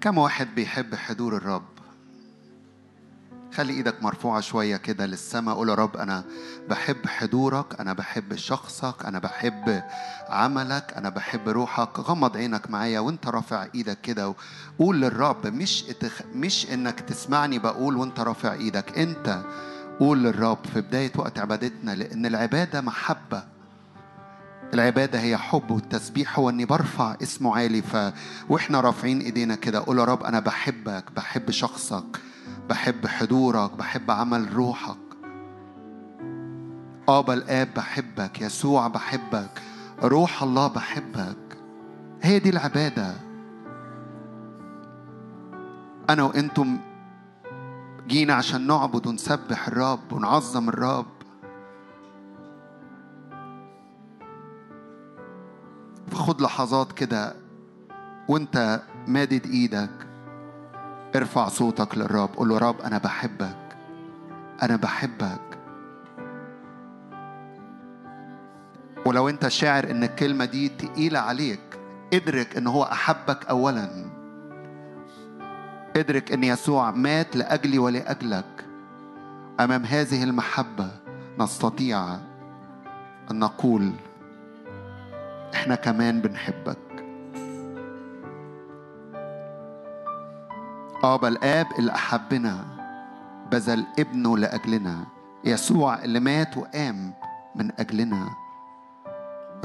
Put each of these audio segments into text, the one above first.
كم واحد بيحب حضور الرب؟ خلي إيدك مرفوعة شوية كده للسماء قول يا رب أنا بحب حضورك أنا بحب شخصك أنا بحب عملك أنا بحب روحك. غمض عينك معايا وأنت رافع إيدك كده قول للرب مش اتخ... مش إنك تسمعني بقول وأنت رافع إيدك أنت قول للرب في بداية وقت عبادتنا لأن العبادة محبة. العبادة هي حب والتسبيح هو إني برفع اسمه عالي ف وإحنا رافعين إيدينا كده قول يا رب أنا بحبك بحب شخصك بحب حضورك بحب عمل روحك. آبا الآب بحبك يسوع بحبك روح الله بحبك. هي دي العبادة. أنا وأنتم جينا عشان نعبد ونسبح الرب ونعظم الرب. فخد لحظات كده وانت مادد إيدك ارفع صوتك للرب قول له رب أنا بحبك أنا بحبك. ولو أنت شاعر إن الكلمة دي تقيلة عليك ادرك إن هو أحبك اولا. ادرك إن يسوع مات لأجلي ولأجلك. أمام هذه المحبة نستطيع أن نقول إحنا كمان بنحبك. ابا الاب اللي أحبنا بذل ابنه لأجلنا. يسوع اللي مات وقام من أجلنا.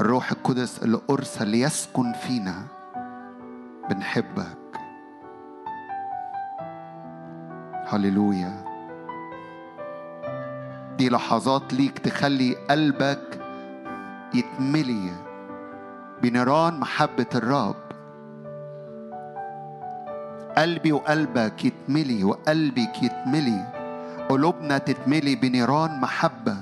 الروح القدس اللي أرسل ليسكن فينا. بنحبك. هللويا. دي لحظات ليك تخلي قلبك يتملي. بنيران محبة الرب. قلبي وقلبك يتملي وقلبك يتملي. قلوبنا تتملي بنيران محبة.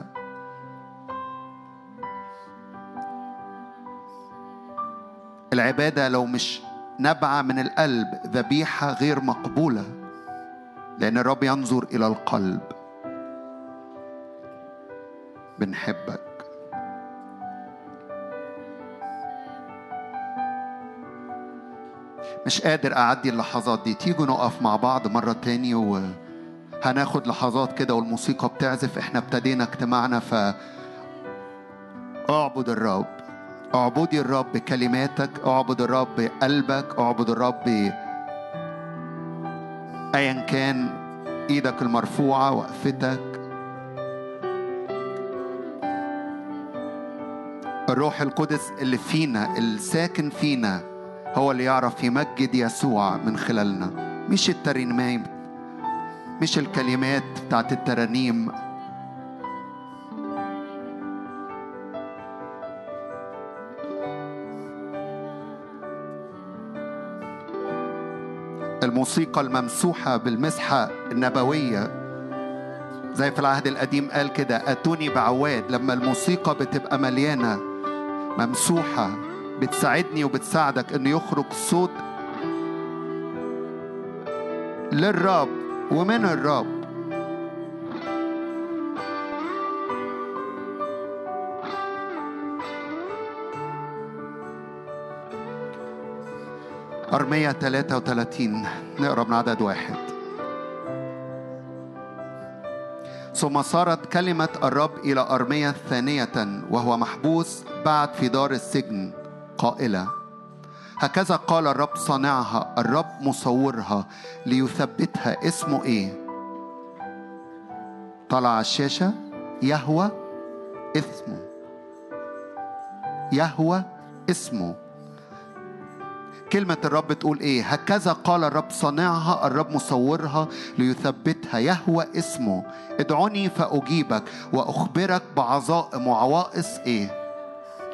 العبادة لو مش نبعة من القلب ذبيحة غير مقبولة. لأن الرب ينظر إلى القلب. بنحبك. مش قادر أعدي اللحظات دي. تيجوا نقف مع بعض مرة تاني وهناخد لحظات كده والموسيقى بتعزف. إحنا ابتدينا اجتماعنا ف اعبد الرب. اعبدي الرب بكلماتك. اعبد الرب بقلبك. اعبد الرب ايا كان إيدك المرفوعة وقفتك. الروح القدس اللي فينا الساكن فينا هو اللي يعرف يمجد يسوع من خلالنا. مش الترنيمات مش الكلمات بتاعت الترانيم. الموسيقى الممسوحة بالمسحة النبوية. زي في العهد القديم قال كده أتوني بعواد. لما الموسيقى بتبقى مليانة ممسوحة. بتساعدني وبتساعدك إنه يخرج صوت للرب ومن الرب. أرمية 33 نقرأ من عدد واحد. ثم صارت كلمة الرب إلى أرمية ثانية وهو محبوس بعد في دار السجن. قائلة هكذا قال الرب صانعها الرب مصورها ليثبتها اسمه إيه؟ طلع على الشاشة يهوى اسمه. يهوى اسمه. كلمة الرب تقول إيه؟ هكذا قال الرب صانعها الرب مصورها ليثبتها يهوى اسمه. ادعوني فأجيبك وأخبرك بعظائم وعوائص إيه؟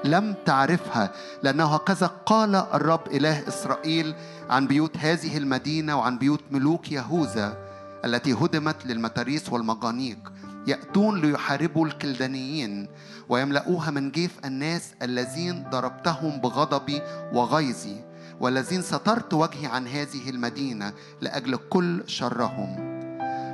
لم تعرفها لأنه هكذا قال الرب إله إسرائيل عن بيوت هذه المدينة وعن بيوت ملوك يهوذا التي هدمت للمتاريس والمجانيق يأتون ليحاربوا الكلدانيين ويملؤوها من جيف الناس الذين ضربتهم بغضبي وغيظي والذين سترت وجهي عن هذه المدينة لأجل كل شرهم.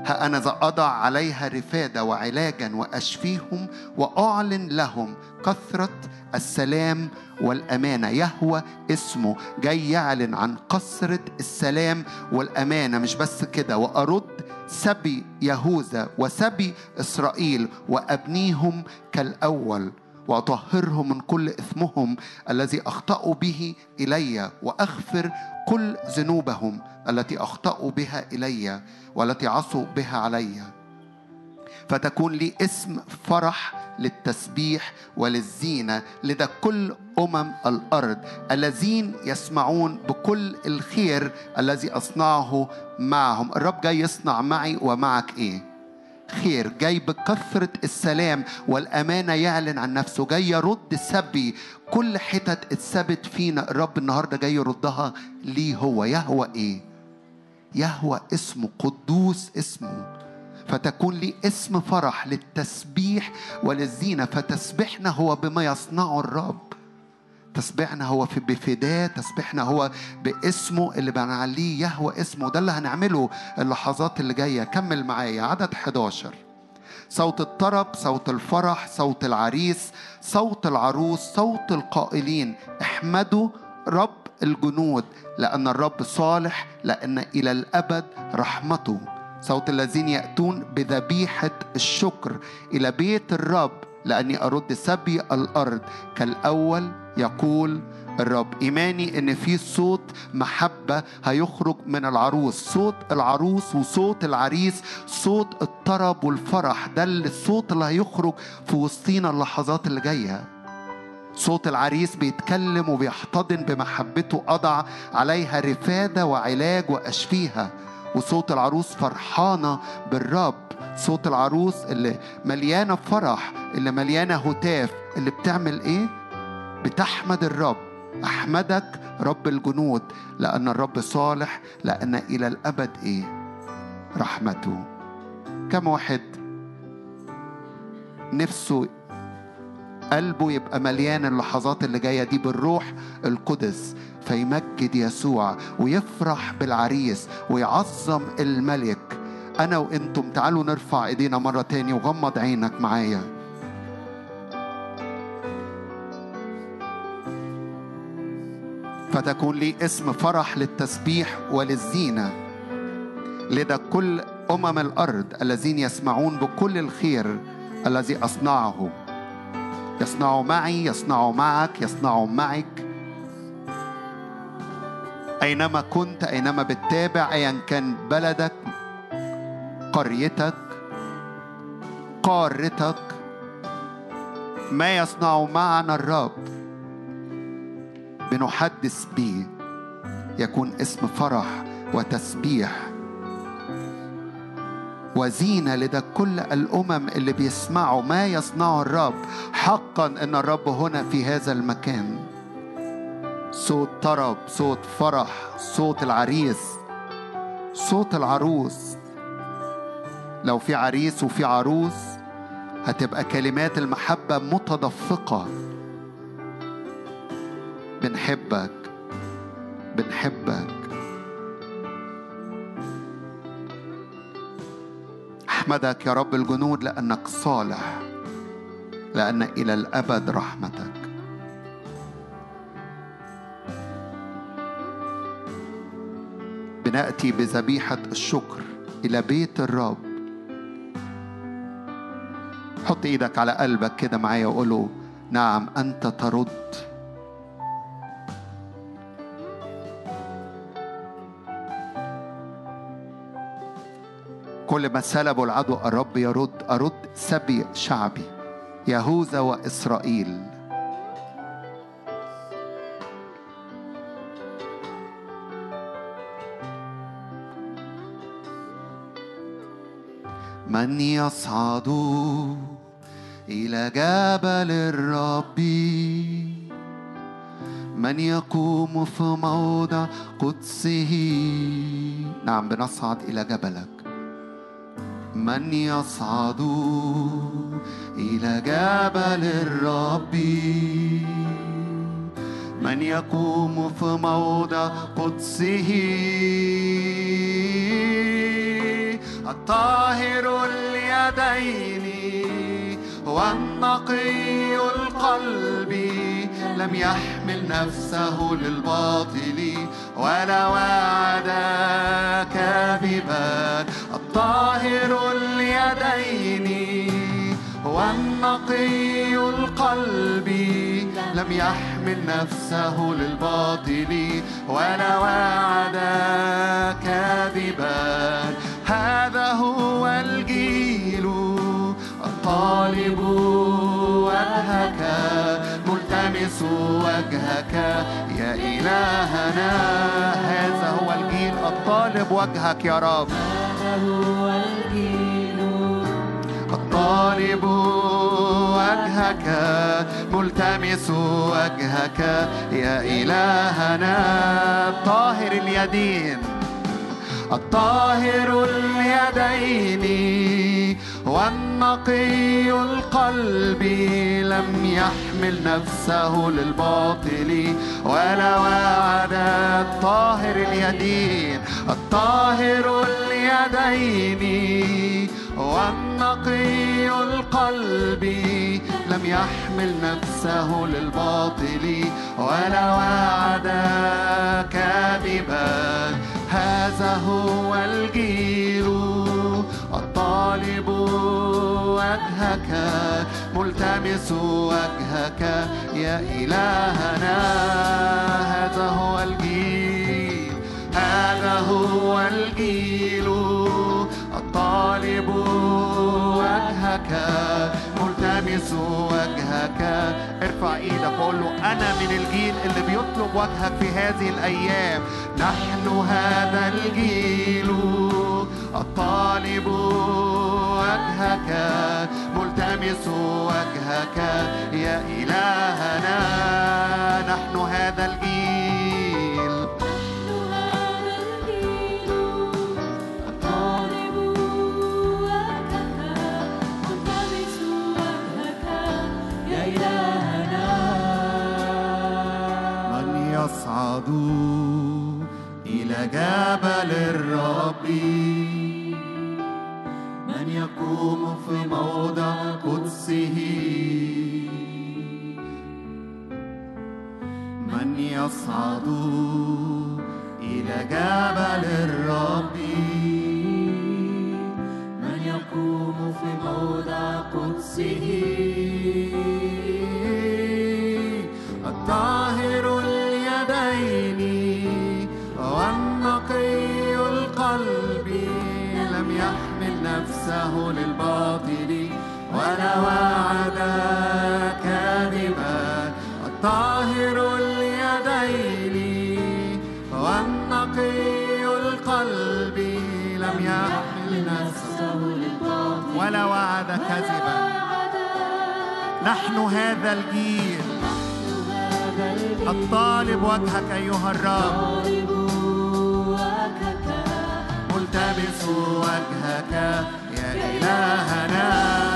ها أنا ذا أضع عليها رفادة وعلاجا وأشفيهم وأعلن لهم كثرة السلام والأمانة. يهوى اسمه جاي يعلن عن كثرة السلام والأمانة. مش بس كده وأرد سبي يهوذا وسبي إسرائيل وأبنيهم كالأول. وأطهرهم من كل إثمهم الذي أخطأوا به إلي وأغفر كل ذنوبهم التي أخطأوا بها إلي والتي عصوا بها علي. فتكون لي اسم فرح للتسبيح وللزينة لدى كل أمم الأرض الذين يسمعون بكل الخير الذي أصنعه معهم. الرب جاي يصنع معي ومعك إيه؟ خير جاي بكثرة السلام والأمانة يعلن عن نفسه جاي يرد سبي. كل حتت اتثبت فينا الرب النهاردة جاي يردها ليه هو؟ يهوى إيه؟ يهوى اسمه قدوس اسمه. فتكون لي اسم فرح للتسبيح وللزينة فتسبحنا هو بما يصنعه الرب. تسبيحنا هو في بفداه تسبيحنا هو باسمه اللي بنعليه يهوى اسمه. ده اللي هنعمله اللحظات اللي جاية. كمل معايا. عدد 11 صوت الطرب صوت الفرح صوت العريس صوت العروس صوت القائلين. احمدوا رب الجنود لأن الرب صالح لأن إلى الأبد رحمته. صوت الذين يأتون بذبيحة الشكر. إلى بيت الرب لأني أرد سبي الأرض. كالأول يقول الرب إيماني إن في صوت محبة هيخرج من العروس. صوت العروس وصوت العريس صوت الطرب والفرح ده الصوت اللي هيخرج في وسطينا اللحظات اللي جاية. صوت العريس بيتكلم وبيحتضن بمحبته أضع عليها رفادة وعلاج وأشفيها. وصوت العروس فرحانة بالرب. صوت العروس اللي مليانة فرح اللي مليانة هتاف. اللي بتعمل إيه؟ بتحمد الرب أحمدك رب الجنود لأن الرب صالح لأن إلى الأبد إيه؟ رحمته. كم واحد نفسه قلبه يبقى مليان اللحظات اللي جاية دي بالروح القدس فيمجد يسوع ويفرح بالعريس ويعظم الملك. أنا وإنتم تعالوا نرفع إيدينا مرة تاني وغمض عينك معايا. فتكون لي اسم فرح للتسبيح وللزينة. لدى كل أمم الأرض الذين يسمعون بكل الخير الذي أصنعه. يصنع معي يصنع معك يصنع معك. أينما كنت أينما بتتابع أيا كان بلدك قريتك قارتك ما يصنع معنا الرب؟ بنحدث به يكون اسم فرح وتسبيح. وزينة لدى كل الأمم اللي بيسمعوا ما يصنعه الرب. حقا أن الرب هنا في هذا المكان. صوت طرب صوت فرح صوت العريس صوت العروس. لو في عريس وفي عروس هتبقى كلمات المحبة متدفقة. بنحبك. بنحبك. أحمدك يا رب الجنود لأنك صالح لأن إلى الأبد رحمتك. بنأتي بذبيحة الشكر إلى بيت الرب. حط إيدك على قلبك كده معايا وقوله نعم أنت ترد. كل ما سلبوا العدو الرب يرد أرد سبي شعبي يهوذا وإسرائيل. من يصعد إلى جبل الرب؟ من يقوم في موضع قدسه؟ نعم بنصعد إلى جبلك. من يصعد إلى جبل الرب؟ من يقوم في موضع قدسه؟ الطاهر اليدين والنقي القلب لم يحمل نفسه للباطل ولا وعد كاذبا. الطاهر اليدين والنقي القلب لم يحمل نفسه للباطل ولا وعد كاذبا. هذا هو الجيل الطالب وجهك ملتمس وجهك يا إلهنا. هذا هو الجيل الطالب وجهك يا رب. الطالب وجهك ملتمس وجهك. يا إلهنا طاهر اليدين. الطاهر اليدين. والنقي القلب لم يحمل نفسه للباطل ولا وعد الطاهر اليدين الطاهر اليدين. والنقي القلب لم يحمل نفسه للباطل ولا وعد كاذبا. هذا هو الجيل. وجهك ملتمس وجهك. يا إلهنا هذا هو الجيل هذا هو الجيل. الطالب وجهك ملتمس وجهك. ارفع إيدك وقول له أنا من الجيل اللي بيطلب وجهك في هذه الأيام. نحن هذا الجيل. الطالب وجهك ملتمس وجهك. يا إلهنا نحن هذا الجيل. نحن هذا الجيل. الطالب وجهك ملتمس وجهك. يا إلهنا. من يصعد إلى جبل الرب؟ يقوم في موضع قدسه. من يصعد إلى جبل الرب. من يقوم في موضع قدسه. الطاهر اليدين والنقي القلب. نفسه للباطل ولا وعد كاذبا. الطاهر اليدين والنقي القلب لم يحمل نفسه للباطل. ولا وعد كذبا نحن هذا الجيل. الطالب وجهك أيها الرب. طالب وجهك. ملتمس وجهك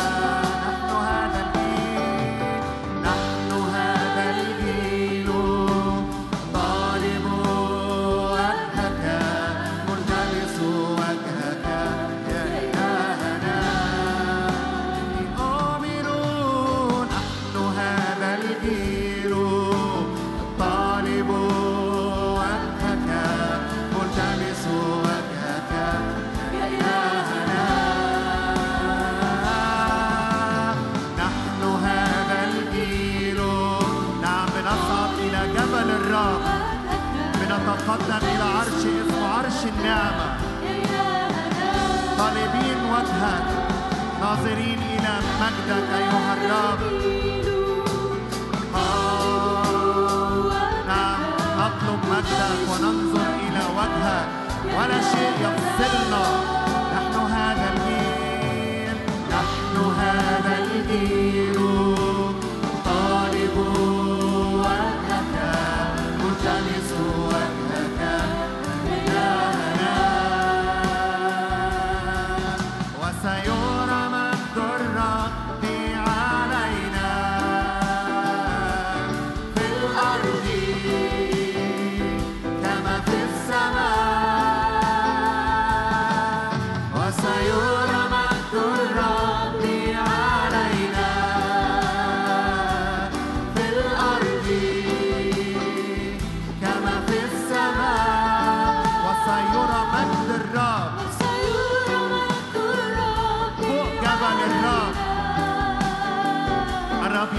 ناظرين إلى مجدك أيها الرب. آه، نعم نطلب مجدك وننظر إلى وجهك ولا شيء يفصلنا نحن هذا الجيل نحن هذا الجيل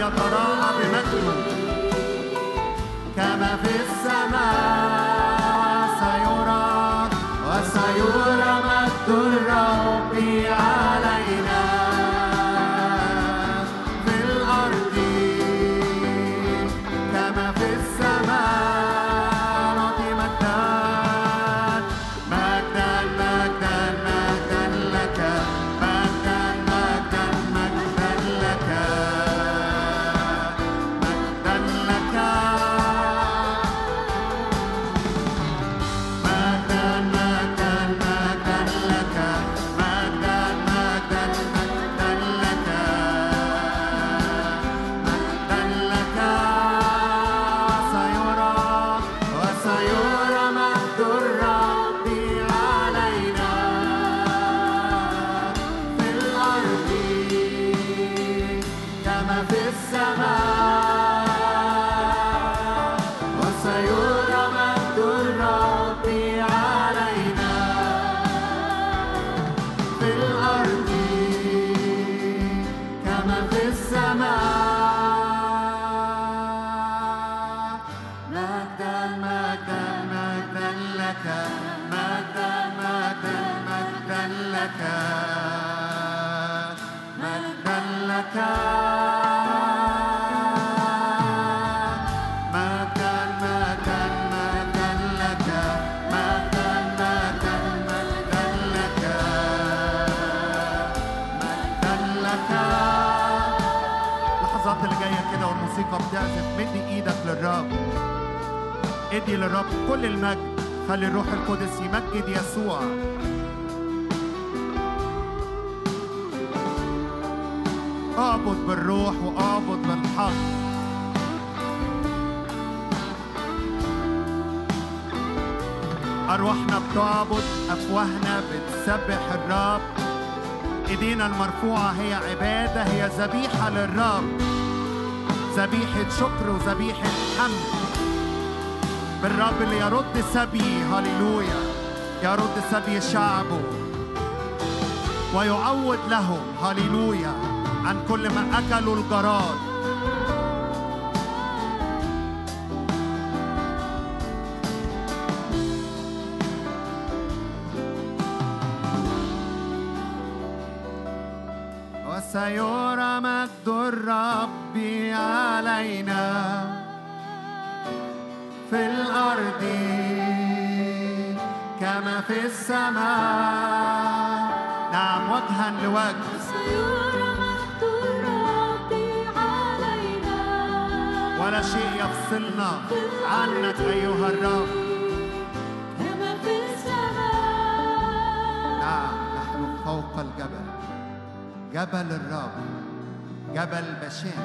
الرب يتراءى ادي للرب كل المجد. خلي الروح القدس يمجد يسوع. أعبد بالروح وأعبد بالحق. أرواحنا بتعبد أفواهنا بتسبح الرب. إيدينا المرفوعة هي عبادة هي ذبيحة للرب. ذبيحة شكر وذبيحة حمد. بالرب اللي يرد سبي. هللويا. يرد سبي شعبه ويعوض لهم. هللويا. عن كل ما أكلوا الجراد في السماء. نعم وجها لوجه. سيرى مجد الرب علينا ولا شيء يفصلنا عنك أيها الرب. كما في السماء نعم نحن فوق الجبل. جبل الرب جبل بشان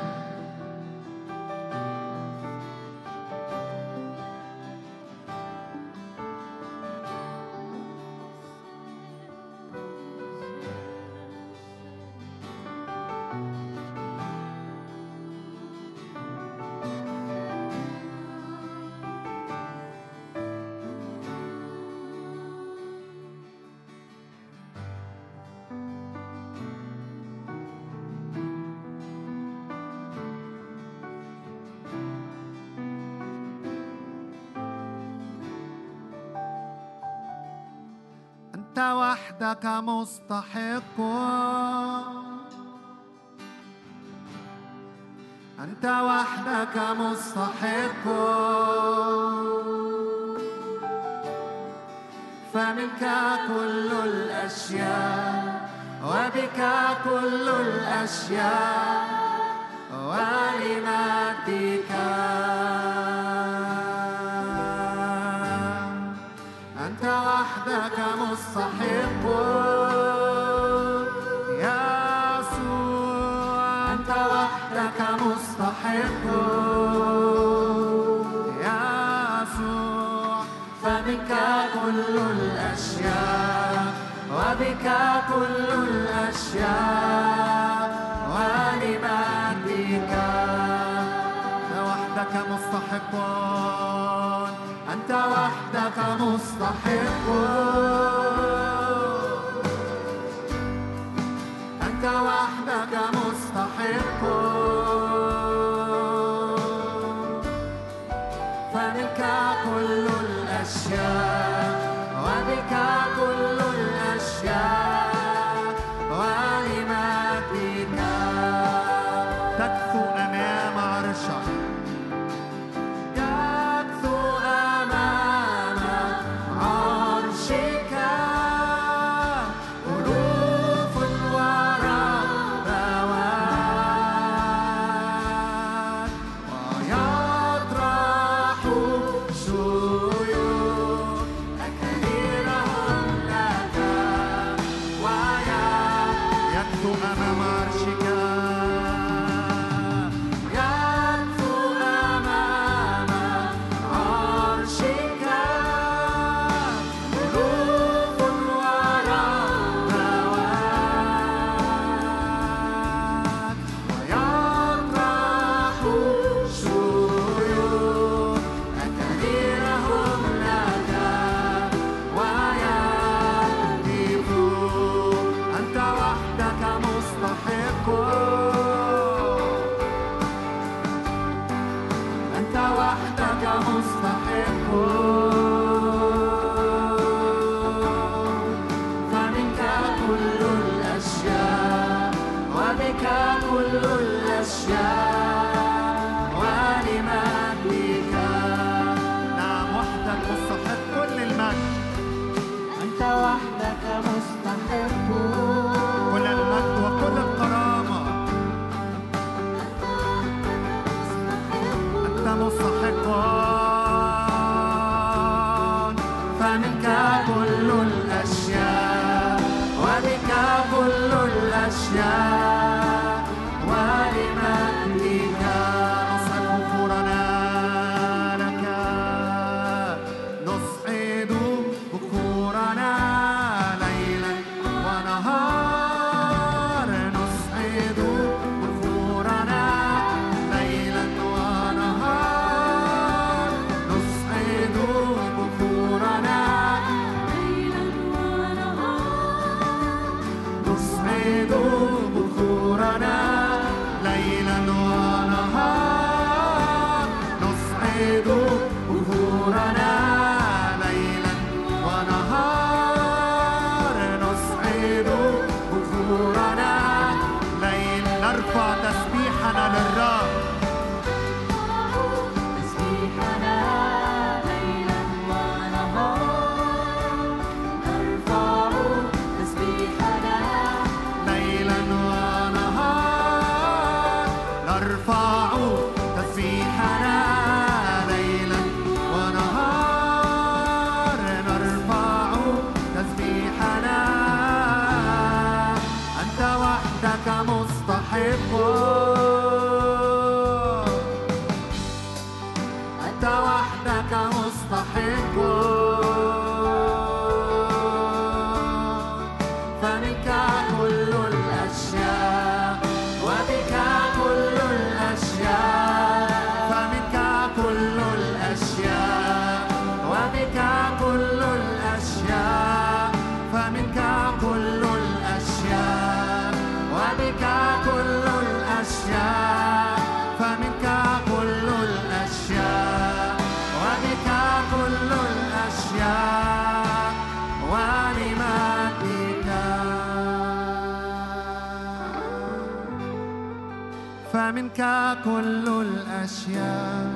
بك كل الأشياء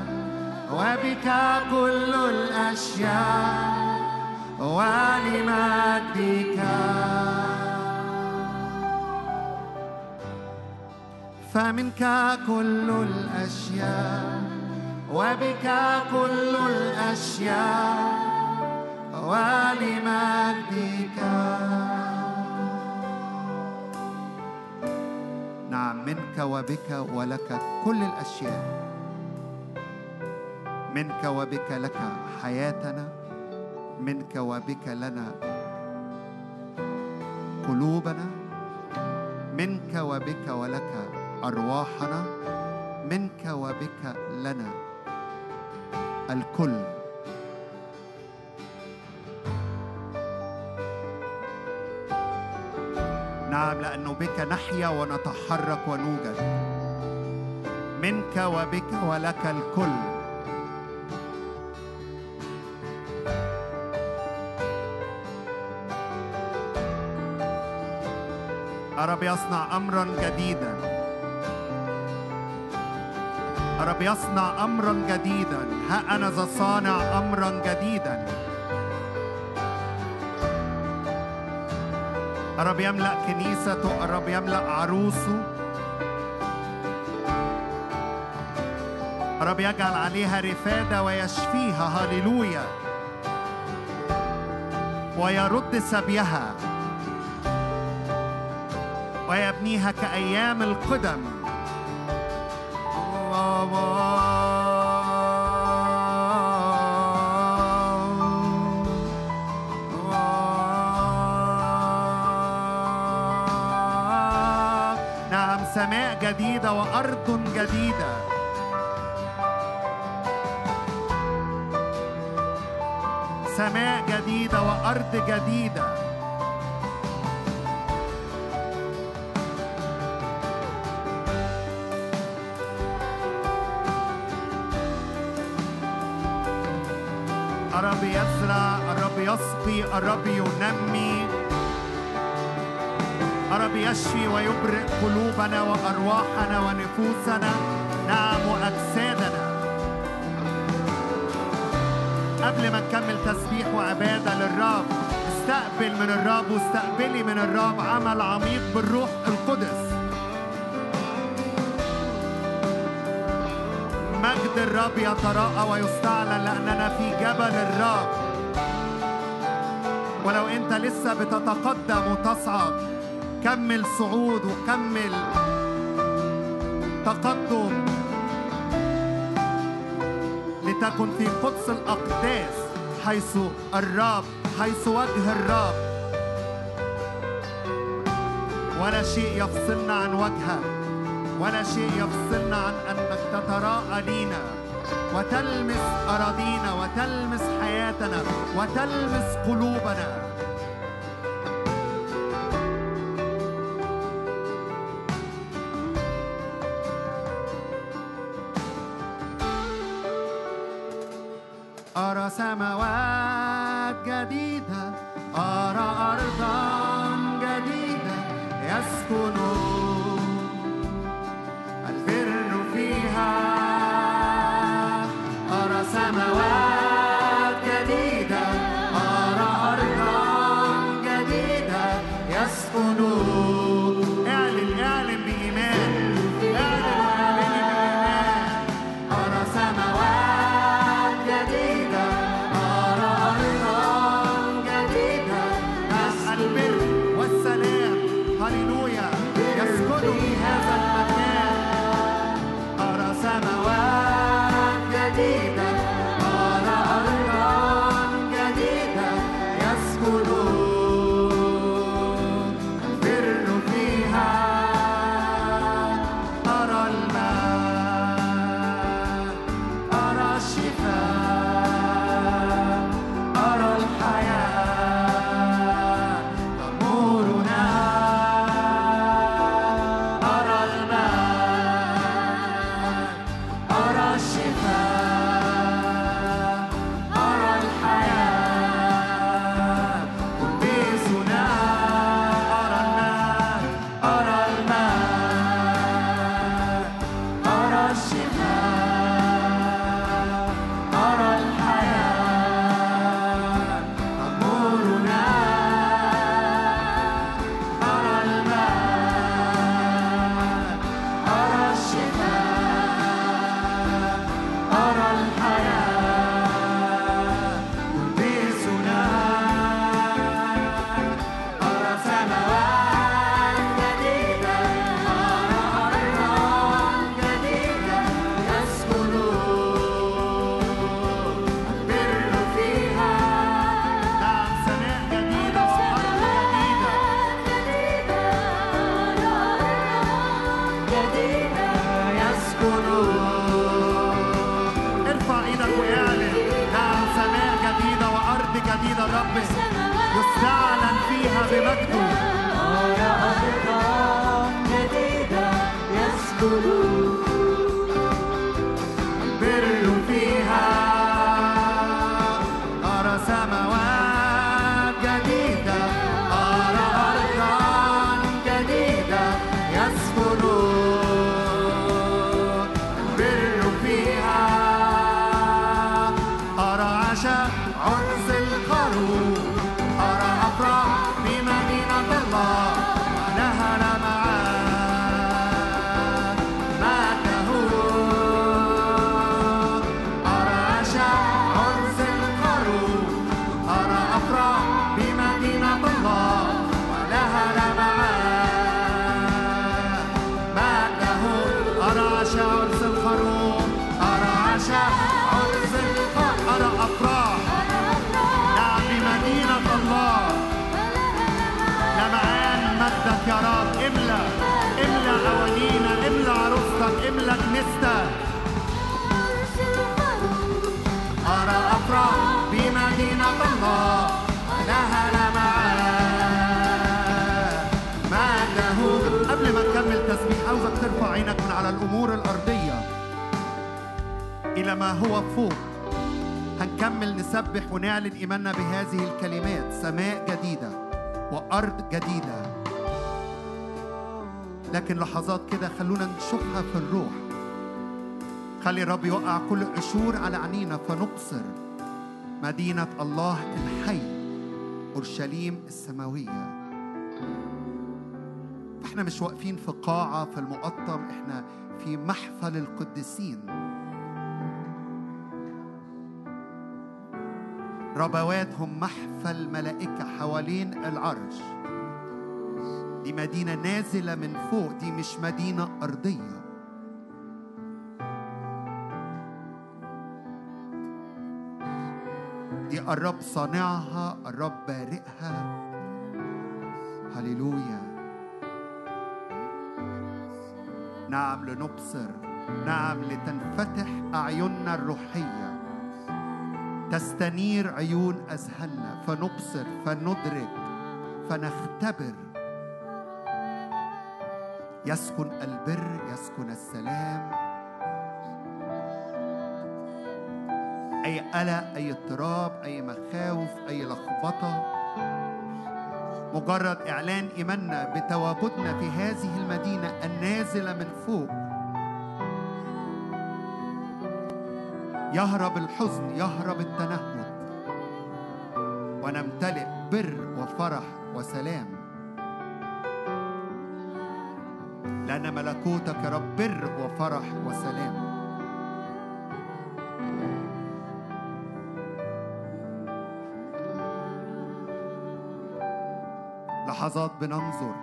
وبك كل الأشياء ولمجدك. فمنك كل الأشياء وبك كل الأشياء ولمجدك. نعم منك وبك ولك كل الأشياء. منك وبك لك حياتنا منك وبك لنا قلوبنا منك وبك ولك أرواحنا منك وبك لنا الكل. نعم لأنه بك نحيا ونتحرك ونوجد. منك وبك ولك الكل. الرب يصنع أمرا جديدا. الرب يصنع أمرا جديدا. ها أنا ذا صانع أمرا جديدا. الرب يملأ كنيسته الرب يملأ عروسه. الرب يجعل عليها رفادة ويشفيها. هللويا. ويرد سبيها. ويبنيها كأيام القدم. جديدة وأرض جديدة. سماء جديدة وأرض جديدة. الرب يزرع الرب يسقي الرب ينمي. الرب يشفي ويبرئ قلوبنا وأرواحنا ونفوسنا. نعم وأجسادنا قبل ما نكمل تسبيح وعبادة للرب استقبل من الرب واستقبلي من الرب عمل عميق بالروح القدس. مجد الرب يتراءى ويستعلن لأننا في جبل الرب. ولو أنت لسه بتتقدم وتصعد كمل صعود وكمل تقدم لتكن في قدس الأقداس حيث الرب حيث وجه الرب. ولا شيء يفصلنا عن وجهك. ولا شيء يفصلنا عن أنك تتراءى لينا وتلمس أراضينا وتلمس حياتنا وتلمس قلوبنا. نسبح ونعلن إيماننا بهذه الكلمات سماء جديدة وأرض جديدة. لكن لحظات كده خلونا نشوفها في الروح. خلي الرب يوقع كل قشور على عينينا فنبصر. مدينة الله الحي أورشليم السماوية. إحنا مش واقفين في قاعة في المقطم إحنا في محفل القديسين. ربواتهم محفل ملائكة حوالين العرش. دي مدينة نازلة من فوق دي مش مدينة أرضية. دي الرب صانعها الرب بارئها. هللويا. نعم لنبصر نعم لتنفتح أعيننا الروحية. تستنير عيون أذهاننا فنبصر فندرك فنختبر. يسكن البر يسكن السلام. أي قلق أي اضطراب أي مخاوف أي لخبطة. مجرد إعلان إيماننا بتواجدنا في هذه المدينة النازلة من فوق. يهرب الحزن يهرب التنهد. ونمتلئ بر وفرح وسلام. لأن ملكوتك يا رب بر وفرح وسلام. لحظات بننظر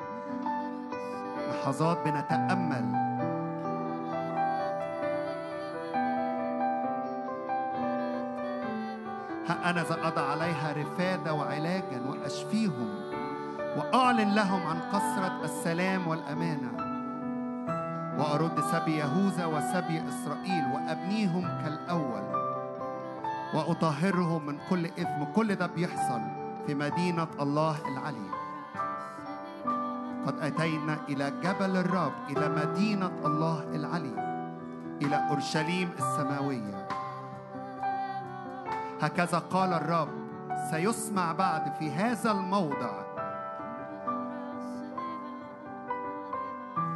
لحظات بنتأمل. أنا ذا أضع عليها رفادة وعلاجا وأشفيهم وأعلن لهم عن كثرة السلام والأمانة. وأرد سبي يهوذا وسبي إسرائيل وأبنيهم كالأول. وأطهرهم من كل إثم كل ده بيحصل في مدينة الله العلي قد أتينا إلى جبل الرب إلى مدينة الله العلي إلى أورشليم السماوية. هكذا قال الرب سيسمع بعد في هذا الموضع.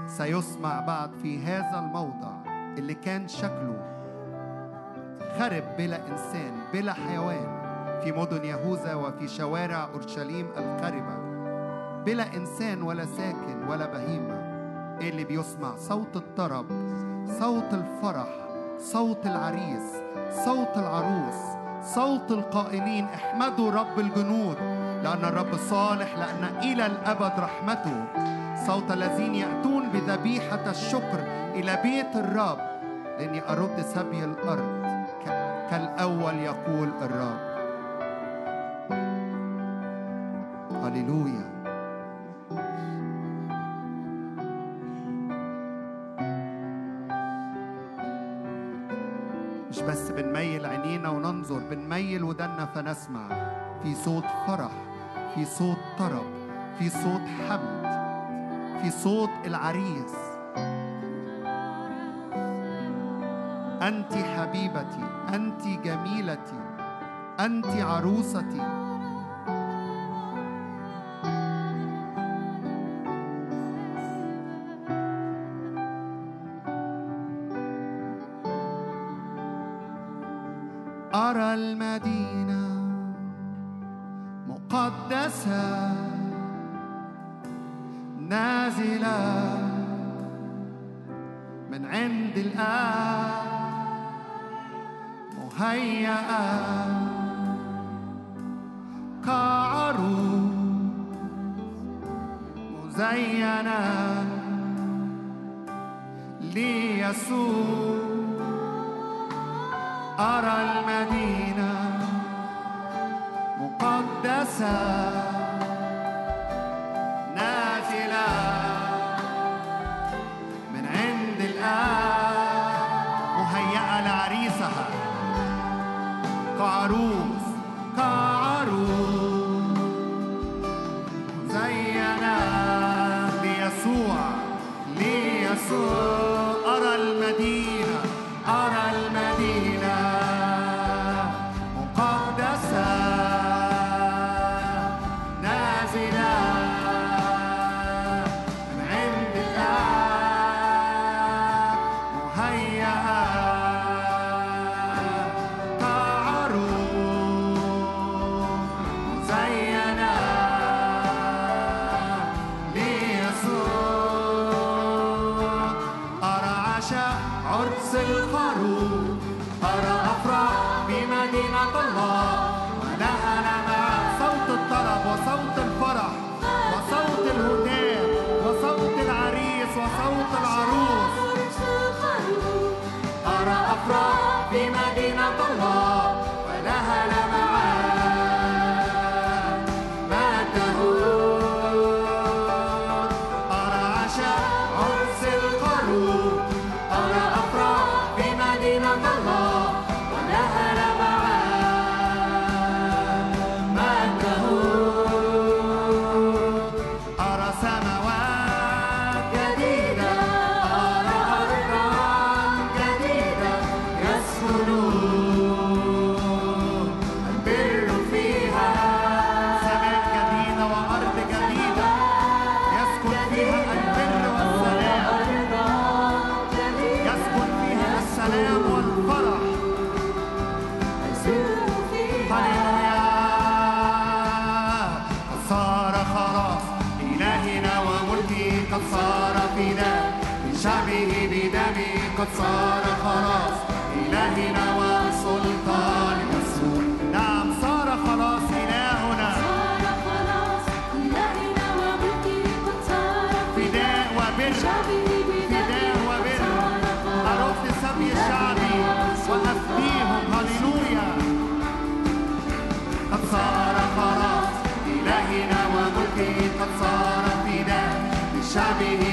سيسمع بعد في هذا الموضع اللي كان شكله خرب بلا إنسان بلا حيوان في مدن يهوذا وفي شوارع أورشليم الخربة بلا إنسان ولا ساكن ولا بهيمة. إيه اللي بيسمع؟ صوت الطرب صوت الفرح صوت العريس صوت العروس. صوت القائلين احمدوا رب الجنود لأن الرب صالح لأن إلى الأبد رحمته. صوت الذين يأتون بذبيحة الشكر إلى بيت الرب لأني أرد سبي الأرض. كالأول يقول الرب. هللويا. فنسمع. في صوت فرح في صوت طرب في صوت حمد في صوت العريس. أنت حبيبتي أنت جميلتي أنت عروستي. chave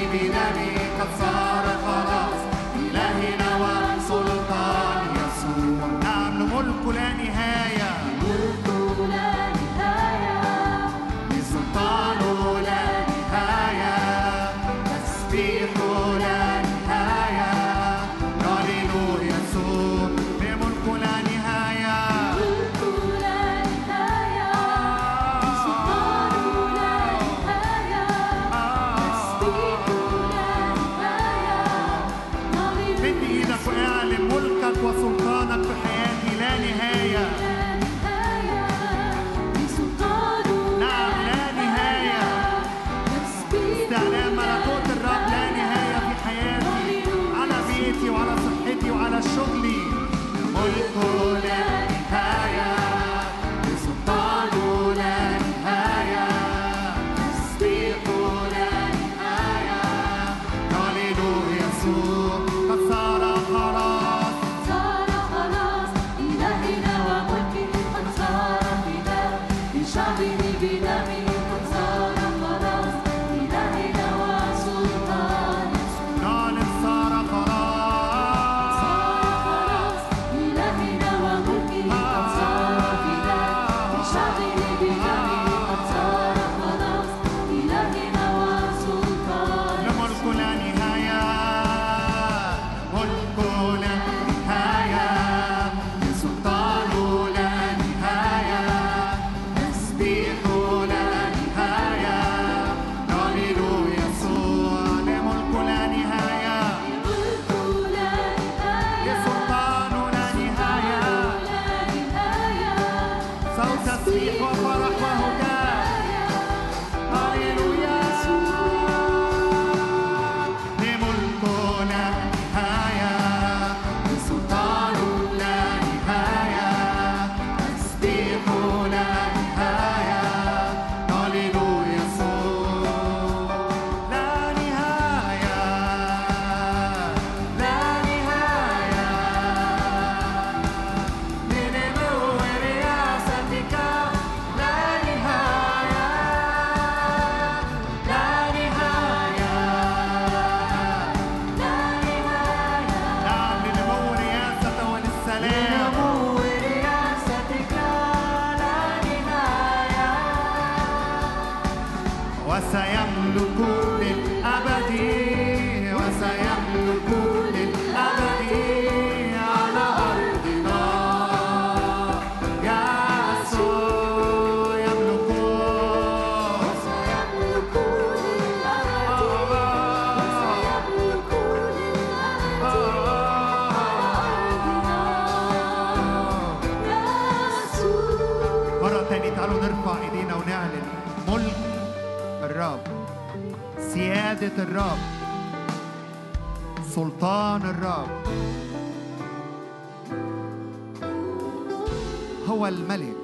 هو الملك.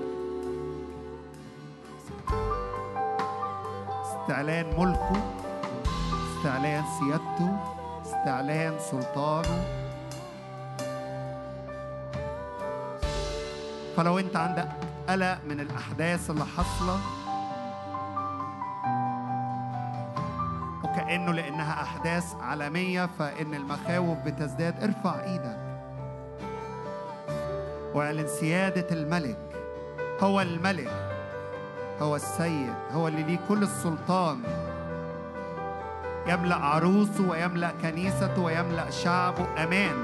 استعلان ملكه استعلان سيادته استعلان سلطانه. فلو انت عندك قلق من الأحداث اللي حاصلة وكأنه لأنها أحداث عالمية فإن المخاوف بتزداد ارفع إيدك. واعلن سيادة الملك. هو الملك. هو السيد. هو اللي ليه كل السلطان. يملأ عروسه ويملأ كنيسته ويملأ شعبه. أمان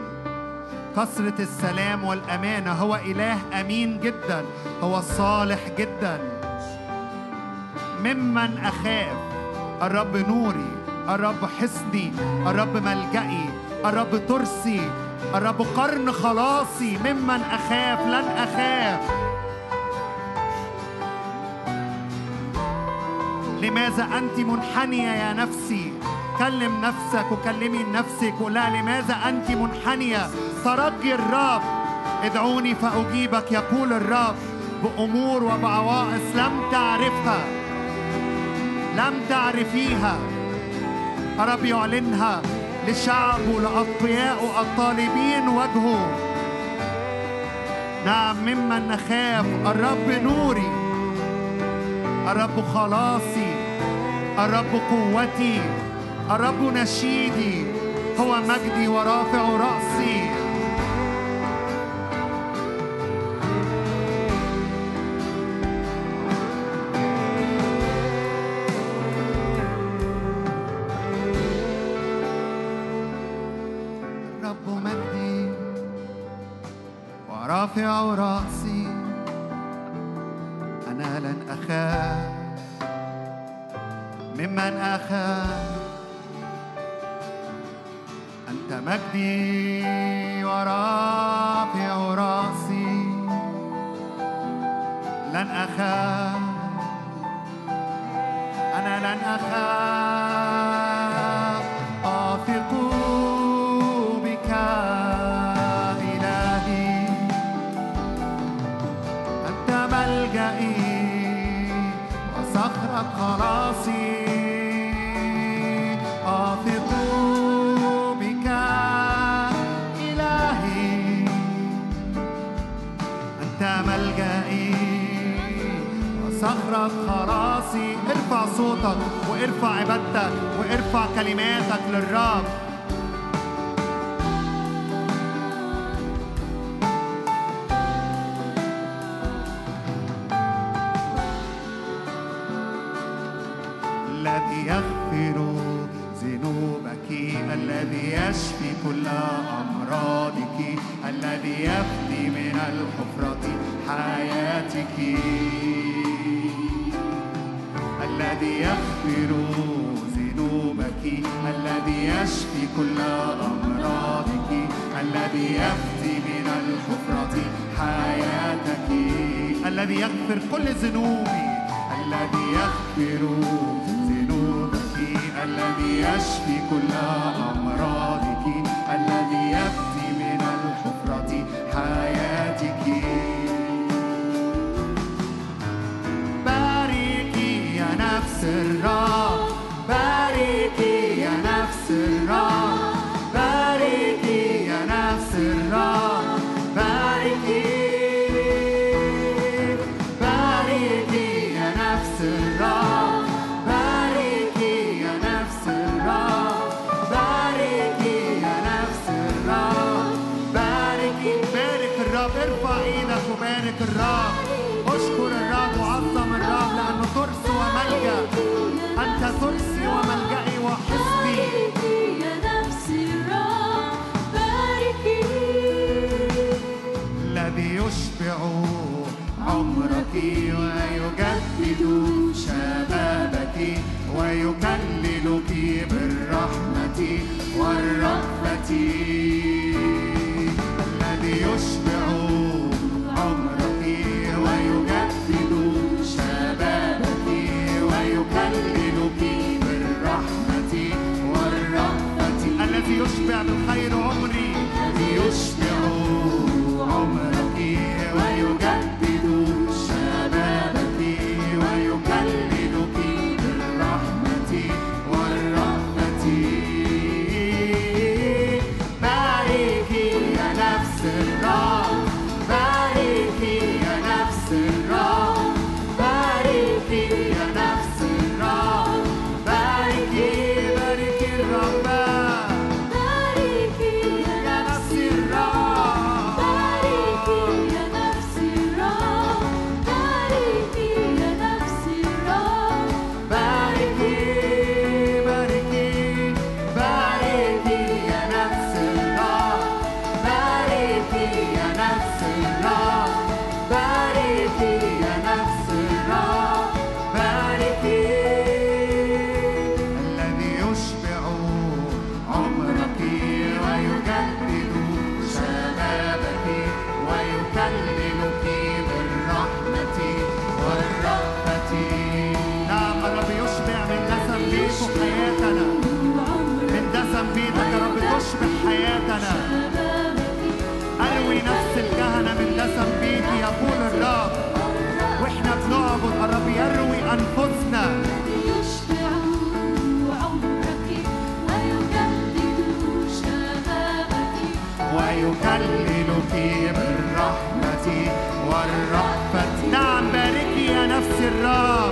كثرة السلام والأمانة. هو إله أمين جدا. هو صالح جدا. ممن أخاف. الرب نوري. الرب حصني. الرب ملجئي. الرب ترسي. الرب قرن خلاصي ممن أخاف لن أخاف. لماذا أنت منحنية يا نفسي؟ كلم نفسك وكلمي نفسك ولا لماذا أنت منحنية؟ ترجي الرب. ادعوني فأجيبك يقول الرب بأمور وبعوائص لم تعرفها. لم تعرفيها. الرب يعلنها. لشعبه لأتقيائه الطالبين وجهه. نعم ممن نخاف. الرب نوري. الرب خلاصي. الرب قوتي. الرب نشيدي. هو مجدي ورافع رأسي. ورافع رأسي. أنا لن أخاف ممن أخاف. أنت مجدي. وارفع عبادتك وارفع كلماتك للرب. يغفر كل ذنوبي. الذي يغفر ذنوبك الذي يشفي كل ويجدد شبابك ويكللك بالرحمة والرأفة الذي يشبع عمرك ويجدد شبابك ويكللك بالرحمة والرأفة الذي يشبع love.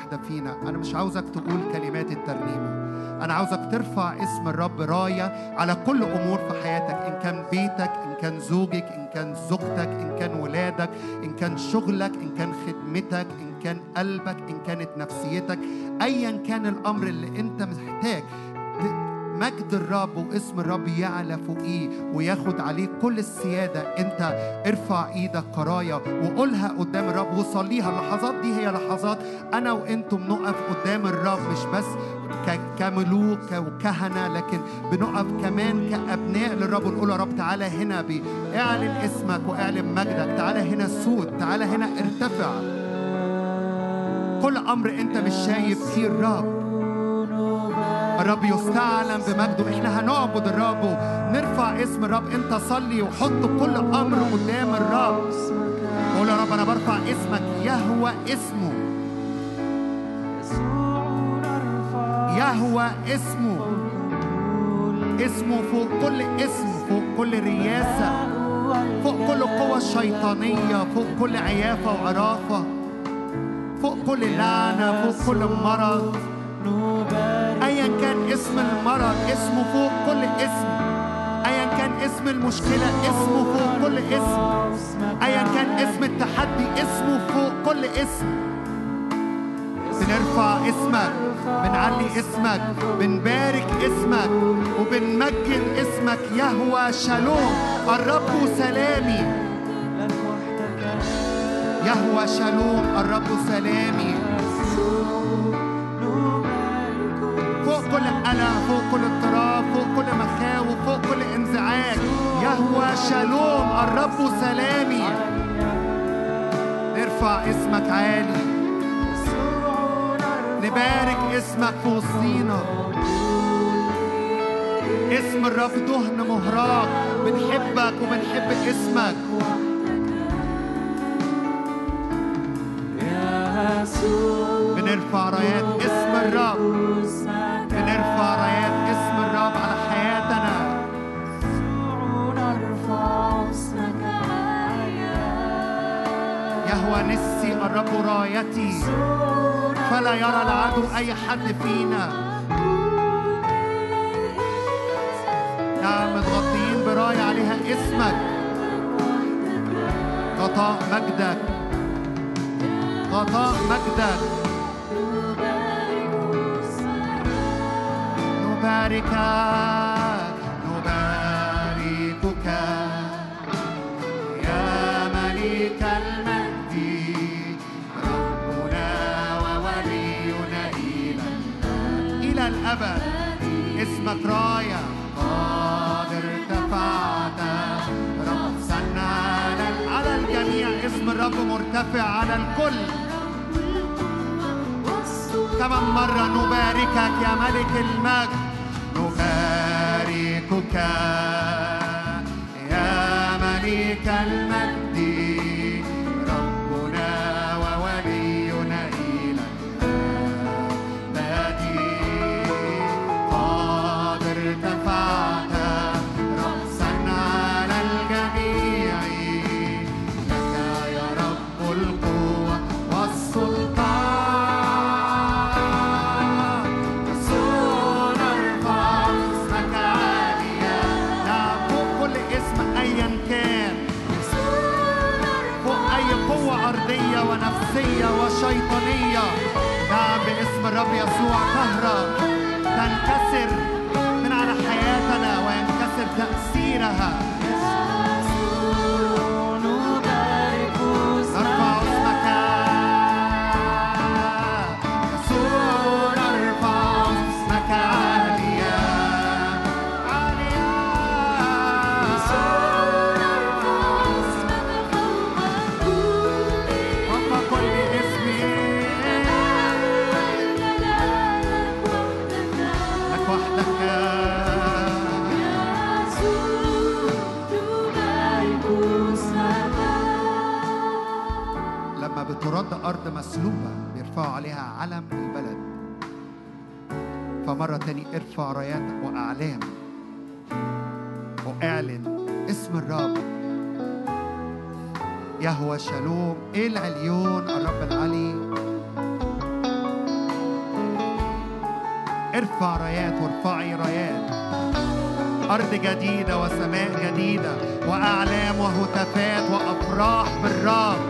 كل واحد واحدة فينا. أنا مش عاوزك تقول كلمات الترنيمة. أنا عاوزك ترفع اسم الرب راية على كل أمور في حياتك إن كان بيتك إن كان زوجك إن كان زوجتك إن كان ولادك إن كان شغلك إن كان خدمتك إن كان قلبك إن كانت نفسيتك. ايا كان الأمر اللي أنت محتاج مجد الرب واسم الرب يعلى فوقيه وياخد عليه كل السيادة. انت ارفع إيدك كراية وقولها قدام الرب وصليها. اللحظات دي هي لحظات أنا وأنتم نقف قدام الرب مش بس كملوك وكهنة لكن بنقف كمان كأبناء للرب ونقول يا رب تعالى هنا بي اعلن اسمك واعلن مجدك. تعالى هنا سود تعالى هنا ارتفع. كل أمر أنت مش شايف فيه الرب. الرب يستعلم بمجده. إحنا هنعبد الرب ونرفع اسم الرب. أنت صلي وحط كل أمر قدام الرب. قول يا رب أنا برفع اسمك. يهوى اسمه. يهوى اسمه. اسمه فوق كل اسم فوق كل رياسة فوق كل قوة شيطانية فوق كل عيافة وعرافة فوق كل لعنة فوق كل مرض. ايا كان اسم المرض اسمه فوق كل اسم. ايا كان اسم المشكلة اسمه فوق كل اسم. ايا كان اسم التحدي اسمه فوق كل اسم. بنرفع اسمك بنعلي اسمك بنبارك اسمك وبنمجد اسمك. يهوى شالوم الرب سلامي. يهوى شالوم الرب سلامي. كل قلق فوق كل اضطراب فوق كل مخاوف فوق كل انزعاج. يهوى شالوم الرب سلامي. نرفع اسمك عالي. نبارك اسمك في وسطينا. اسم الرب دهن مهراق. بنحبك وبنحب اسمك. بنرفع رايات اسم الرب. بنرفع رايات اسم الرب على حياتنا. يهوى نسي الرب رايتي. فلا يرى العدو أي حد فينا. نعم متغطيين براية عليها اسمك. غطاء مجدك. غطاء مجدك. الأبد. اسمك راية قد ارتفعت على الجميع. اسم الرب مرتفع على الكل. ثمان مرة نباركك يا ملك المجد. ملكك يا مليك المجد. suasana ارفع عليها علم البلد. فمرة تاني ارفع رايات وأعلام وأعلن اسم الرب. يهوى شالوم إيه العليون؟ الرب العلي. ارفع رايات وارفعي رايات أرض جديدة وسماء جديدة وأعلام وهتافات وأفراح بالرب.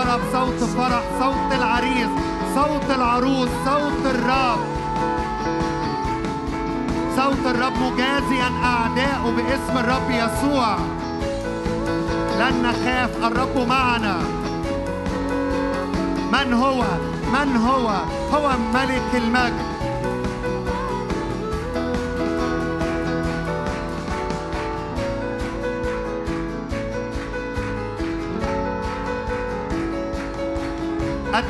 طرب صوت فرح صوت العريس صوت العروس صوت الرب. صوت الرب مجازيا أعداءه باسم الرب يسوع. لن نخاف الرب معنا. من هو؟ من هو؟ هو ملك المجد.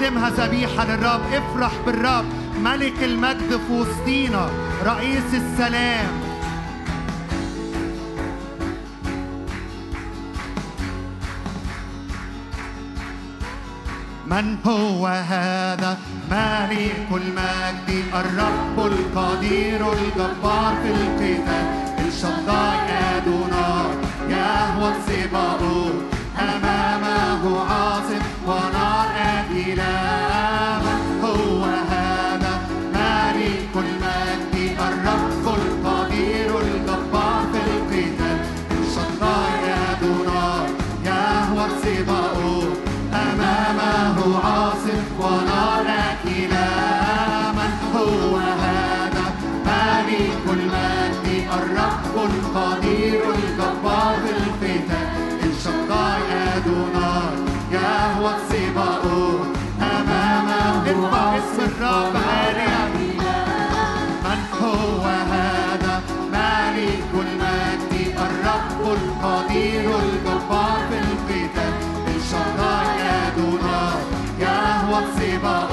قدمها ذبيحة للرب. افرح بالرب. ملك المجد في وسطينا رئيس السلام. من هو هذا؟ ملك المجد. الرب القدير الجبار في القتال. الشمضاء يا دونار. يهوى الصباؤون أمامه عاصم lead. اسم الرب عالي من هو هذا ملك المجد الرب القدير الجبار في القتال الشراء يدنا يهوى السباق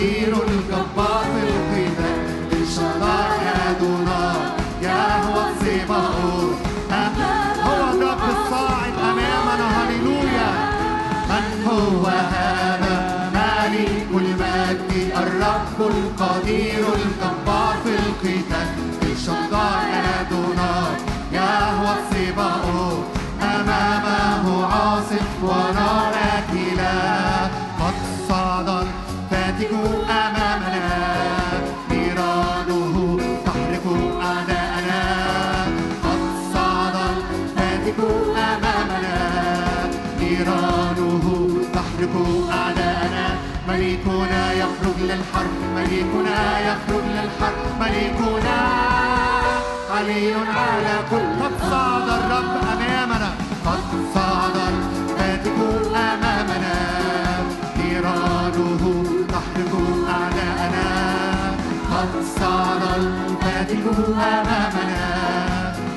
خطير الجبار في القيمة للشرار أدونا يهوى الصباغون هو الرب الصاعد أمامنا. هللويا. من هو هذا؟ ملك المجد. الرب القدير المجد للحرب ملكنا يخرج للحرب ملكنا علي على كل قد صعد الرب أمامنا. قد صعد الفاتك أمامنا. نيرانه تحرق أعداءنا. قد صعد الفاتك أمامنا.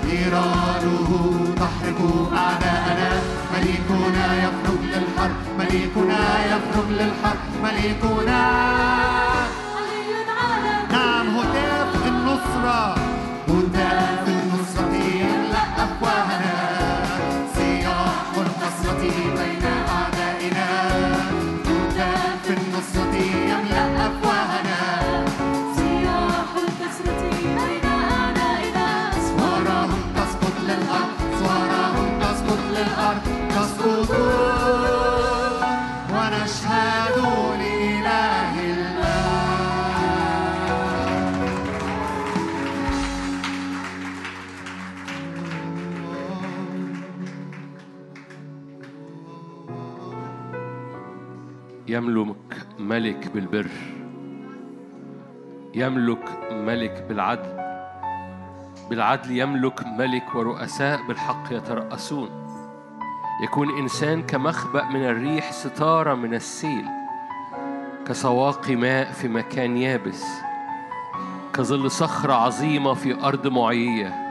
نيرانه تحرق أعداءنا. ملكنا يخرج ملكنا يخرج للحرب ملكنا علي على نعم هتاف النصرة. هتاف النصرة يملأ أفواهنا. سياح النصرة بين أعدائنا. هتاف النصرة يملأ أفواهنا. يملك ملك بالبر يملك ملك بالعدل بالعدل يملك ملك ورؤساء بالحق يترأسون. يكون إنسان كمخبأ من الريح ستارة من السيل كسواقي ماء في مكان يابس كظل صخرة عظيمة في أرض معيية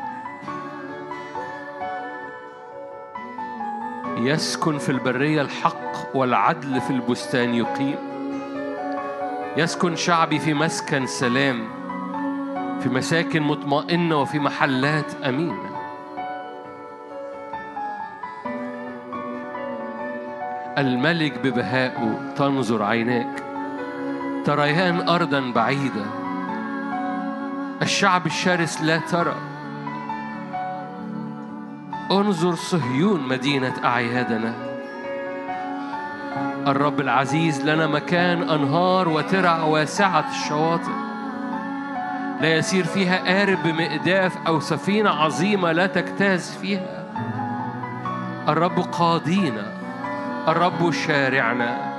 يسكن في البرية الحق والعدل في البستان يقيم. يسكن شعبي في مسكن سلام في مساكن مطمئنة وفي محلات أمينة. الملك ببهائه تنظر عيناك تريان أرضا بعيدة. الشعب الشرس لا ترى انظر صهيون مدينة أعيادنا. الرب العزيز لنا مكان أنهار وترع واسعة الشواطئ. لا يسير فيها قارب بمئداف أو سفينة عظيمة لا تجتاز فيها. الرب قاضينا الرب شارعنا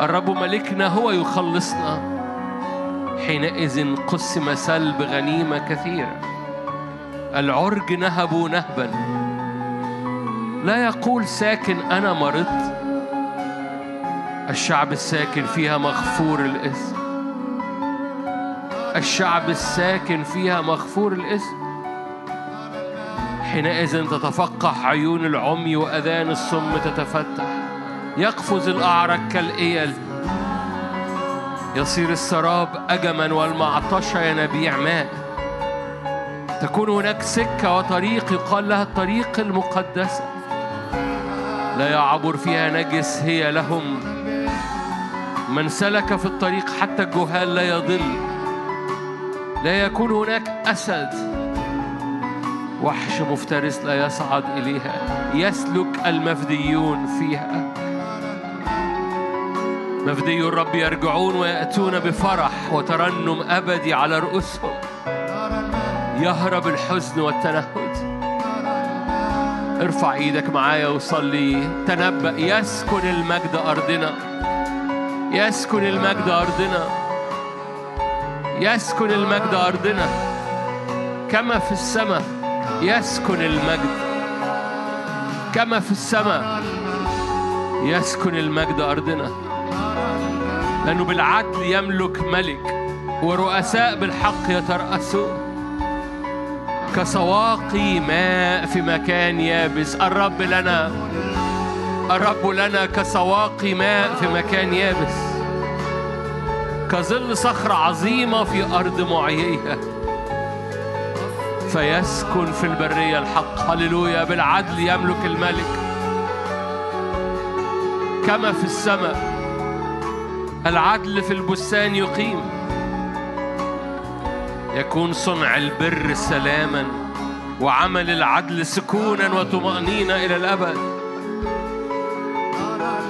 الرب ملكنا هو يخلصنا. حينئذ قسم سلب غنيمة كثيرة. العرج نهبوا نهبا. لا يقول ساكن أنا مرضت. الشعب الساكن فيها مغفور الاسم الشعب الساكن فيها مغفور الاسم حينئذ تتفقح عيون العمي وأذان الصم تتفتح. يقفز الأعرج كالإيل. يصير السراب أجما والمعطشة ينابيع ماء. تكون هناك سكة وطريق يقال لها الطريق المقدسة. لا يعبر فيها نجس هي لهم. من سلك في الطريق حتى الجهال لا يضل. لا يكون هناك أسد. وحش مفترس لا يصعد إليها. يسلك المفديون فيها. مفدي الرب يرجعون ويأتون بفرح وترنم أبدي على رؤوسهم. يهرب الحزن والتنهد. ارفع إيدك معايا وصلي. تنبأ. يسكن المجد أرضنا. يسكن المجد أرضنا. يسكن المجد أرضنا. كما في السماء يسكن المجد. كما في السماء يسكن المجد أرضنا. لأنه بالعدل يملك ملك ورؤساء بالحق يترأسون. كسواقي ماء في مكان يابس. الرب لنا الرب لنا كسواقي ماء في مكان يابس. كظل صخرة عظيمة في أرض معيية فيسكن في البرية الحق. هللويا بالعدل يملك الملك. كما في السماء العدل في البستان يقيم. يكون صنع البر سلاما وعمل العدل سكونا وطمأنينة إلى الأبد.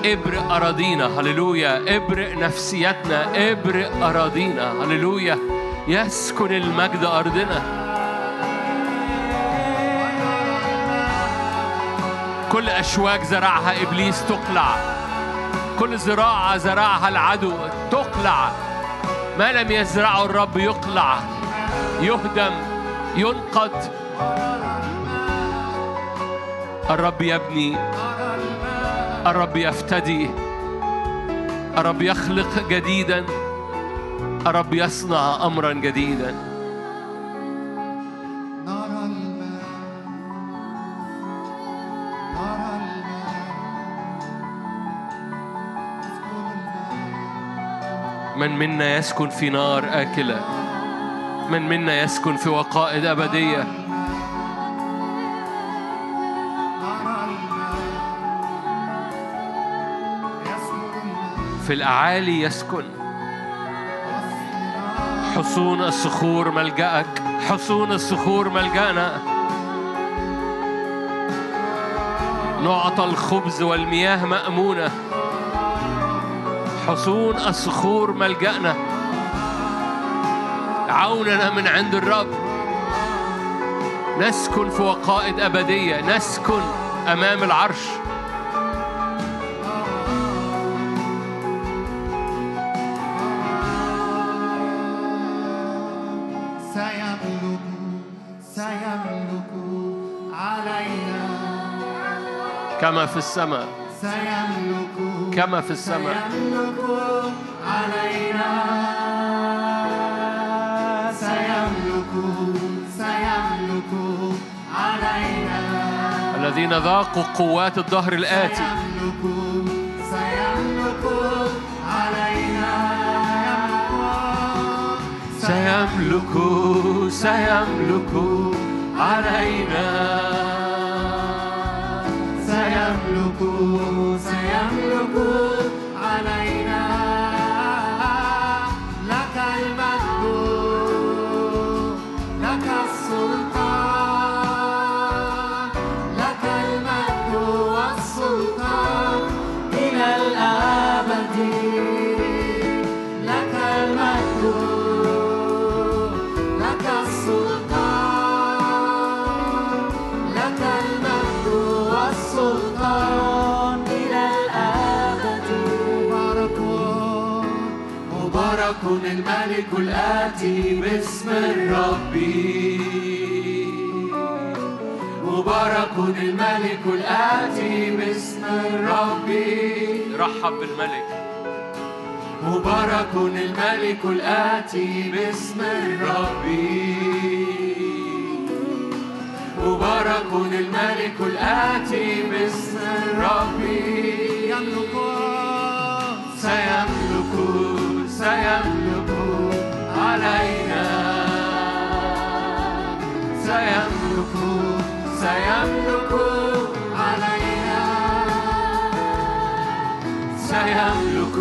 ابرق أراضينا هللويا. ابرق نفسيتنا ابرق أراضينا هللويا. يسكن المجد أرضنا. كل أشواك زرعها إبليس تقلع. كل زراعة زرعها العدو تقلع. ما لم يزرعه الرب يقلع. يهدم ينقض الرب يبني الرب يفتدي. الرب يخلق جديدا. الرب يصنع امرا جديدا. من منا يسكن في نار آكلة. من منا يسكن في وقائد أبدية. في الأعالي يسكن. حصون الصخور ملجأك. حصون الصخور ملجأنا. نعطى الخبز والمياه مأمونة. حصون الصخور ملجأنا. عوننا من عند الرب. نسكن في وقائد أبدية. نسكن أمام العرش. سيملك سيملك علينا. كما في السماء. سيملك كما في السماء. سيملك علينا. الذين ذاقوا قوات الظهر الآتي. سيملك سيملك علينا سيملك سيملك علينا. سيملك مبارك الملك الآتي باسم الرب. مبارك الملك الآتي باسم الرب. رحب بالملك. مبارك الملك الآتي باسم الرب. مبارك الملك الآتي باسم الرب. يملك سيملك سيملك علينا سيملك سيملك علينا سيملك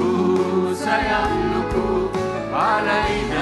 سيملك علينا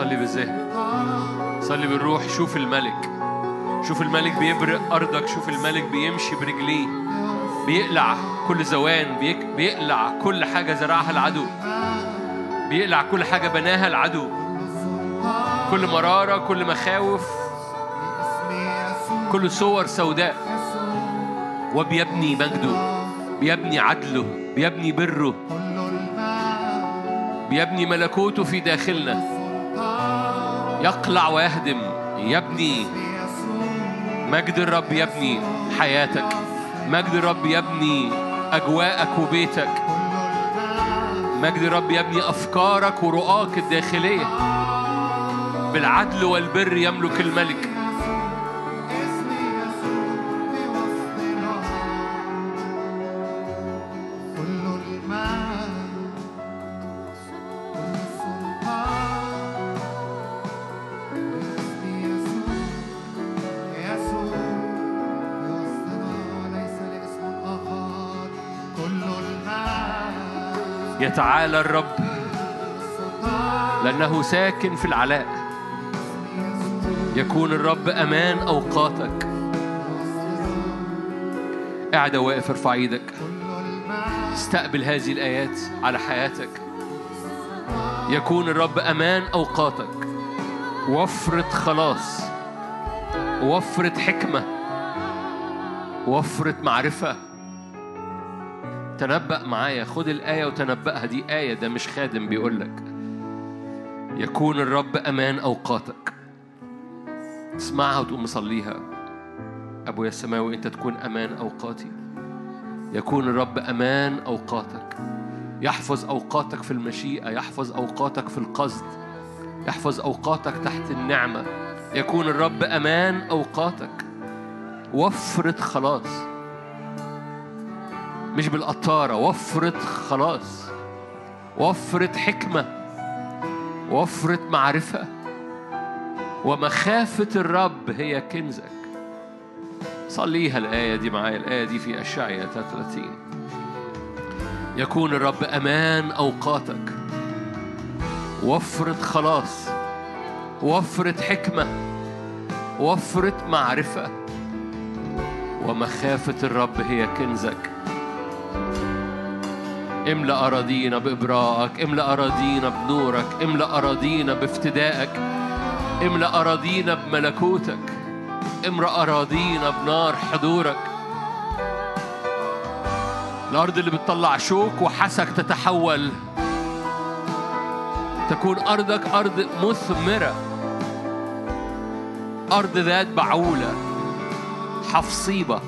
صلي بالذهن. صلي بالروح شوف الملك. شوف الملك بيبرق أرضك شوف الملك بيمشي برجليه. بيقلع كل زوان بيقلع كل حاجة زرعها العدو. بيقلع كل حاجة بناها العدو. كل مرارة كل مخاوف كل صور سوداء. وبيبني مجده بيبني عدله بيبني بره. بيبني ملكوته في داخلنا. يقلع ويهدم. يبني مجد الرب يبني حياتك. مجد الرب يبني أجواءك وبيتك. مجد الرب يبني أفكارك ورؤاك الداخلية. بالعدل والبر يملك الملك. يتعالى الرب لأنه ساكن في العلاء. يكون الرب أمان أوقاتك. قاعدة واقف ارفع إيدك. استقبل هذه الآيات على حياتك. يكون الرب أمان أوقاتك. وفرة خلاص. وفرة حكمة. وفرة معرفة. تنبأ معايا. خد الآية وتنبأها. دي آية ده مش خادم بيقولك يكون الرب أمان أوقاتك. اسمعها وتقوم مصليها. أبويا السماوي أنت تكون أمان أوقاتي. يكون الرب أمان أوقاتك. يحفظ أوقاتك في المشيئة. يحفظ أوقاتك في القصد. يحفظ أوقاتك تحت النعمة. يكون الرب أمان أوقاتك. وفرة خلاص. مش بالقطارة. وفرة خلاص. وفرة حكمة. وفرة معرفة. ومخافة الرب هي كنزك. صليها الآية دي معايا. الآية دي في أشعيا 33 يكون الرب أمان أوقاتك. وفرة خلاص. وفرة حكمة. وفرة معرفة. ومخافة الرب هي كنزك. املأ أراضينا بإبراءك املأ أراضينا بنورك املأ أراضينا بافتدائك املأ أراضينا بملكوتك املأ أراضينا بنار حضورك. الأرض اللي بتطلع شوك وحسك تتحول تكون أرضك أرض مثمرة أرض ذات بعولة حفصيبة.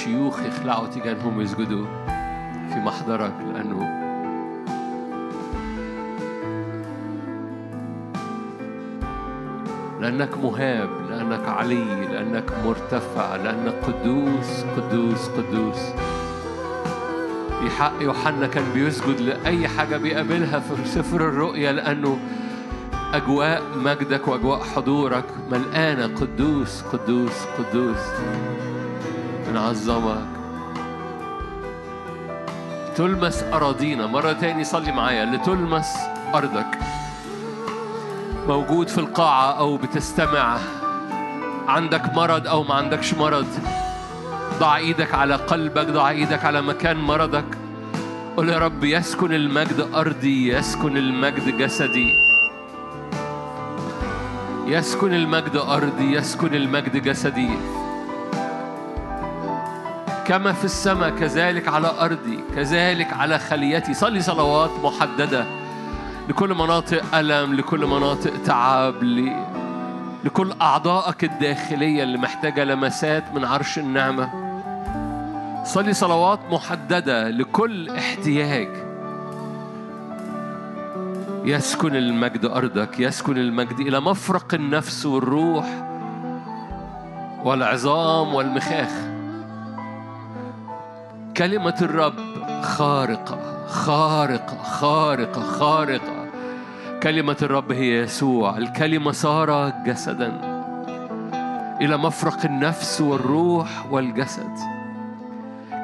الشيوخ يخلعوا تيجانهم ويسجدوا في محضرك لأنه لأنك مهاب لأنك علي لأنك مرتفع لأنك قدوس قدوس قدوس. يوحنا كان بيسجد لأي حاجة بيقابلها في سفر الرؤيا لأنه أجواء مجدك وأجواء حضورك ملقانة قدوس قدوس قدوس. بنعظمك تلمس أراضينا. مرة تاني صلي معايا. لتلمس أرضك. موجود في القاعة أو بتستمع. عندك مرض أو ما عندكش مرض. ضع إيدك على قلبك. ضع إيدك على مكان مرضك. قل يا رب يسكن المجد أرضي. يسكن المجد جسدي. يسكن المجد أرضي. يسكن المجد جسدي. كما في السماء كذلك على أرضي كذلك على خليتي. صلي صلوات محددة. لكل مناطق ألم لكل مناطق تعب ل... لكل أعضائك الداخلية اللي محتاجة لمسات من عرش النعمة. صلي صلوات محددة لكل احتياج. يسكن المجد أرضك يسكن المجد إلى مفرق النفس والروح والعظام والمخاخ. كلمة الرب خارقة خارقة خارقة خارقة. كلمة الرب هي يسوع الكلمة صار جسدا. إلى مفرق النفس والروح والجسد.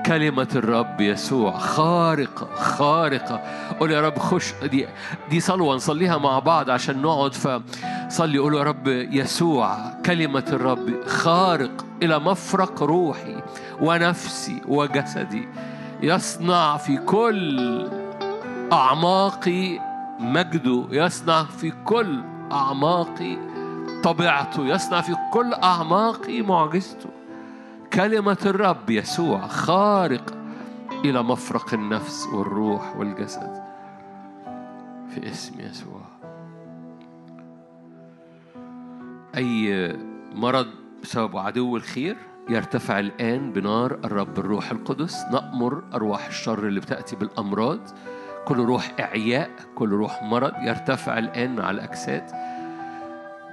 كلمة الرب يسوع خارقة خارقة. قول يا رب خش دي دي صلوة نصليها مع بعض عشان نقعد. فصلي قول يا رب يسوع كلمة الرب خارق إلى مفرق روحي ونفسي وجسدي يصنع في كل أعماقي مجده يصنع في كل أعماقي طبيعته يصنع في كل أعماقي معجزته كلمة الرب يسوع خارق إلى مفرق النفس والروح والجسد في اسم يسوع. أي مرض بسبب عدو الخير يرتفع الآن بنار الرب الروح القدس. نأمر أرواح الشر اللي بتأتي بالأمراض. كل روح إعياء كل روح مرض يرتفع الآن مع الأجساد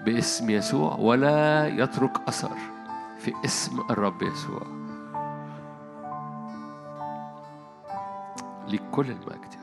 باسم يسوع. ولا يترك أثر في اسم الرب يسوع. لكل المجد.